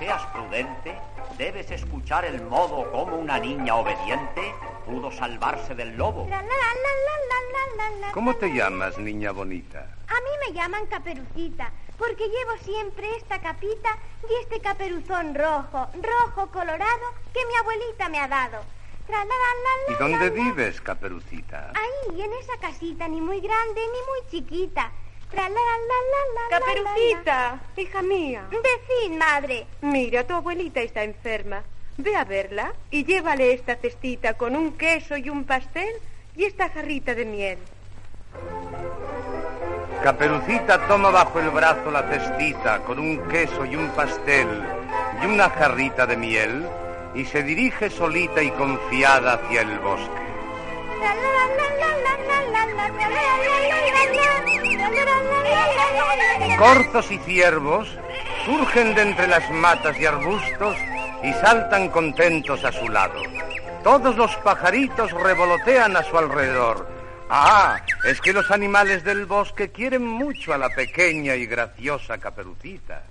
seas prudente, debes escuchar el modo como una niña obediente pudo salvarse del lobo. La, la, la, ¿Cómo te la. llamas, niña bonita? A mí me llaman caperucita, porque llevo siempre esta capita y este caperuzón rojo, rojo colorado, que mi abuelita me ha dado. ¿Y dónde vives, Caperucita? Ahí, en esa casita, ni muy grande ni muy chiquita. Tra, la, la, la, la, la, la, Caperucita, hija mía. Decid, madre. Mira, tu abuelita está enferma. Ve a verla y llévale esta cestita con un queso y un pastel y esta jarrita de miel. Caperucita toma bajo el brazo la cestita con un queso y un pastel y una jarrita de miel y se dirige solita y confiada hacia el bosque. Corzos y ciervos surgen de entre las matas y arbustos y saltan contentos a su lado. Todos los pajaritos revolotean a su alrededor. Ah, es que los animales del bosque quieren mucho a la pequeña y graciosa caperucita.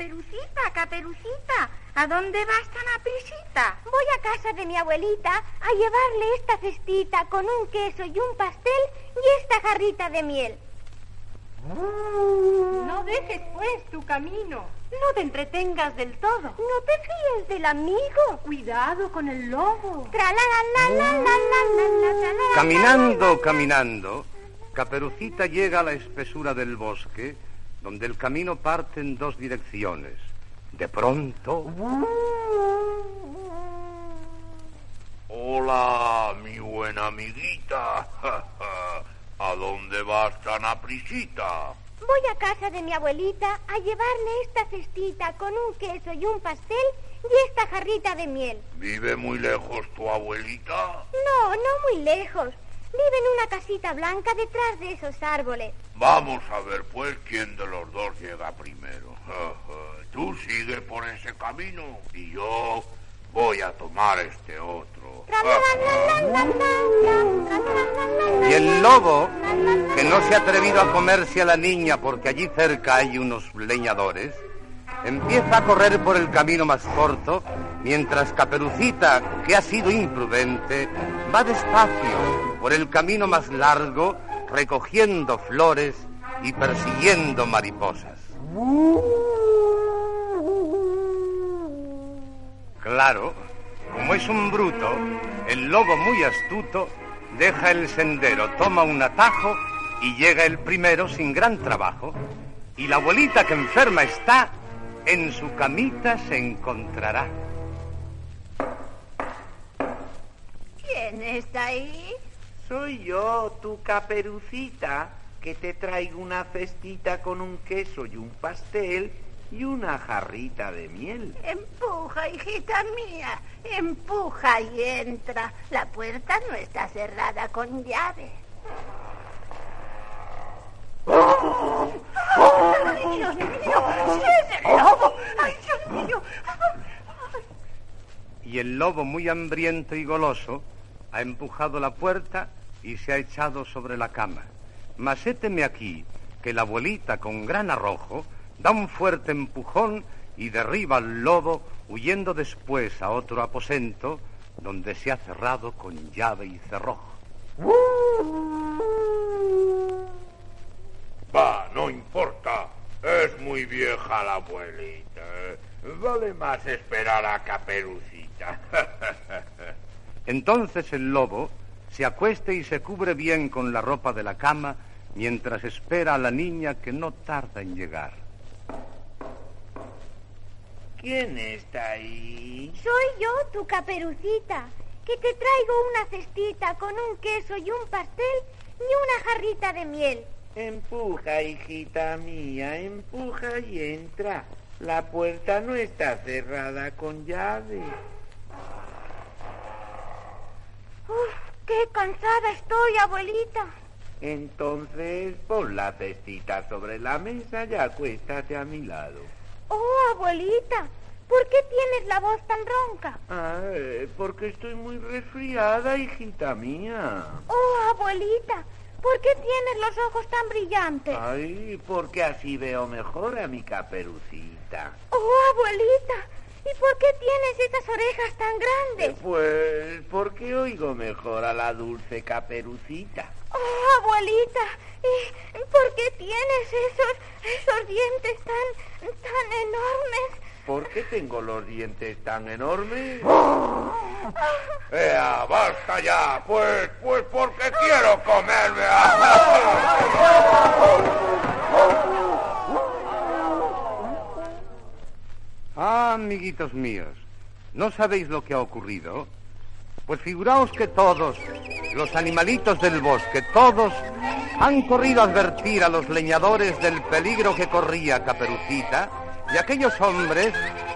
Caperucita, Caperucita, ¿a dónde vas tan aprisita? Voy a casa de mi abuelita a llevarle esta cestita con un queso y un pastel y esta jarrita de miel. No dejes pues tu camino. No te entretengas del todo. No te fíes del amigo. Cuidado con el lobo. Caminando, caminando, Caperucita llega a la espesura del bosque donde el camino parte en dos direcciones. De pronto, Hola, mi buena amiguita. ¿A dónde vas tan aprisita? Voy a casa de mi abuelita a llevarle esta cestita con un queso y un pastel y esta jarrita de miel. ¿Vive muy lejos tu abuelita? No, no muy lejos. Vive en una casita blanca detrás de esos árboles. Vamos a ver, pues, quién de los dos llega primero. Tú sigue por ese camino y yo voy a tomar este otro. Y el lobo, que no se ha atrevido a comerse a la niña porque allí cerca hay unos leñadores, empieza a correr por el camino más corto, mientras Caperucita, que ha sido imprudente, va despacio por el camino más largo, recogiendo flores y persiguiendo mariposas. Claro, como es un bruto, el lobo muy astuto deja el sendero, toma un atajo y llega el primero sin gran trabajo. Y la abuelita que enferma está, en su camita se encontrará. ¿Quién está ahí? Soy yo, tu caperucita, que te traigo una cestita con un queso y un pastel y una jarrita de miel. Empuja, hijita mía, empuja y entra. La puerta no está cerrada con llave. ¡Ay, Dios mío! ¡Sí es el lobo! ¡Ay, Dios mío! Y el lobo, muy hambriento y goloso, ha empujado la puerta y se ha echado sobre la cama. Mas héteme aquí, que la abuelita, con gran arrojo, da un fuerte empujón y derriba al lobo, huyendo después a otro aposento, donde se ha cerrado con llave y cerrojo. Va, no importa. Es muy vieja la abuelita. ¿eh? Vale más esperar a Caperucita. Entonces el lobo se acuesta y se cubre bien con la ropa de la cama mientras espera a la niña que no tarda en llegar. ¿Quién está ahí? Soy yo, tu caperucita, que te traigo una cestita con un queso y un pastel y una jarrita de miel. Empuja, hijita mía, empuja y entra. La puerta no está cerrada con llave. Qué cansada estoy, abuelita. Entonces pon la cestita sobre la mesa y acuéstate a mi lado. Oh, abuelita, ¿por qué tienes la voz tan ronca? Ah, eh, porque estoy muy resfriada, hijita mía. Oh, abuelita, ¿Por qué tienes los ojos tan brillantes? Ay, porque así veo mejor a mi caperucita. Oh, abuelita, ¿y por qué tienes esas orejas tan grandes? Pues porque oigo mejor a la dulce caperucita. Oh, abuelita, ¿y por qué tienes esos, esos dientes tan, tan enormes? ¿Por qué tengo los dientes tan enormes? ¡Ea, basta ya! Pues, pues porque quiero comerme. Ah, amiguitos míos, ¿no sabéis lo que ha ocurrido? Pues figuraos que todos, los animalitos del bosque, todos han corrido a advertir a los leñadores del peligro que corría Caperucita y aquellos hombres,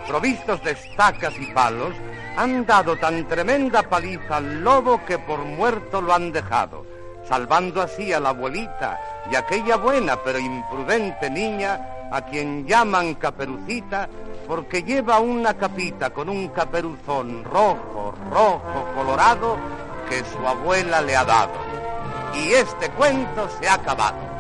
provistos de estacas y palos, han dado tan tremenda paliza al lobo que por muerto lo han dejado, salvando así a la abuelita y aquella buena pero imprudente niña a quien llaman caperucita porque lleva una capita con un caperuzón rojo, rojo, colorado que su abuela le ha dado. Y este cuento se ha acabado.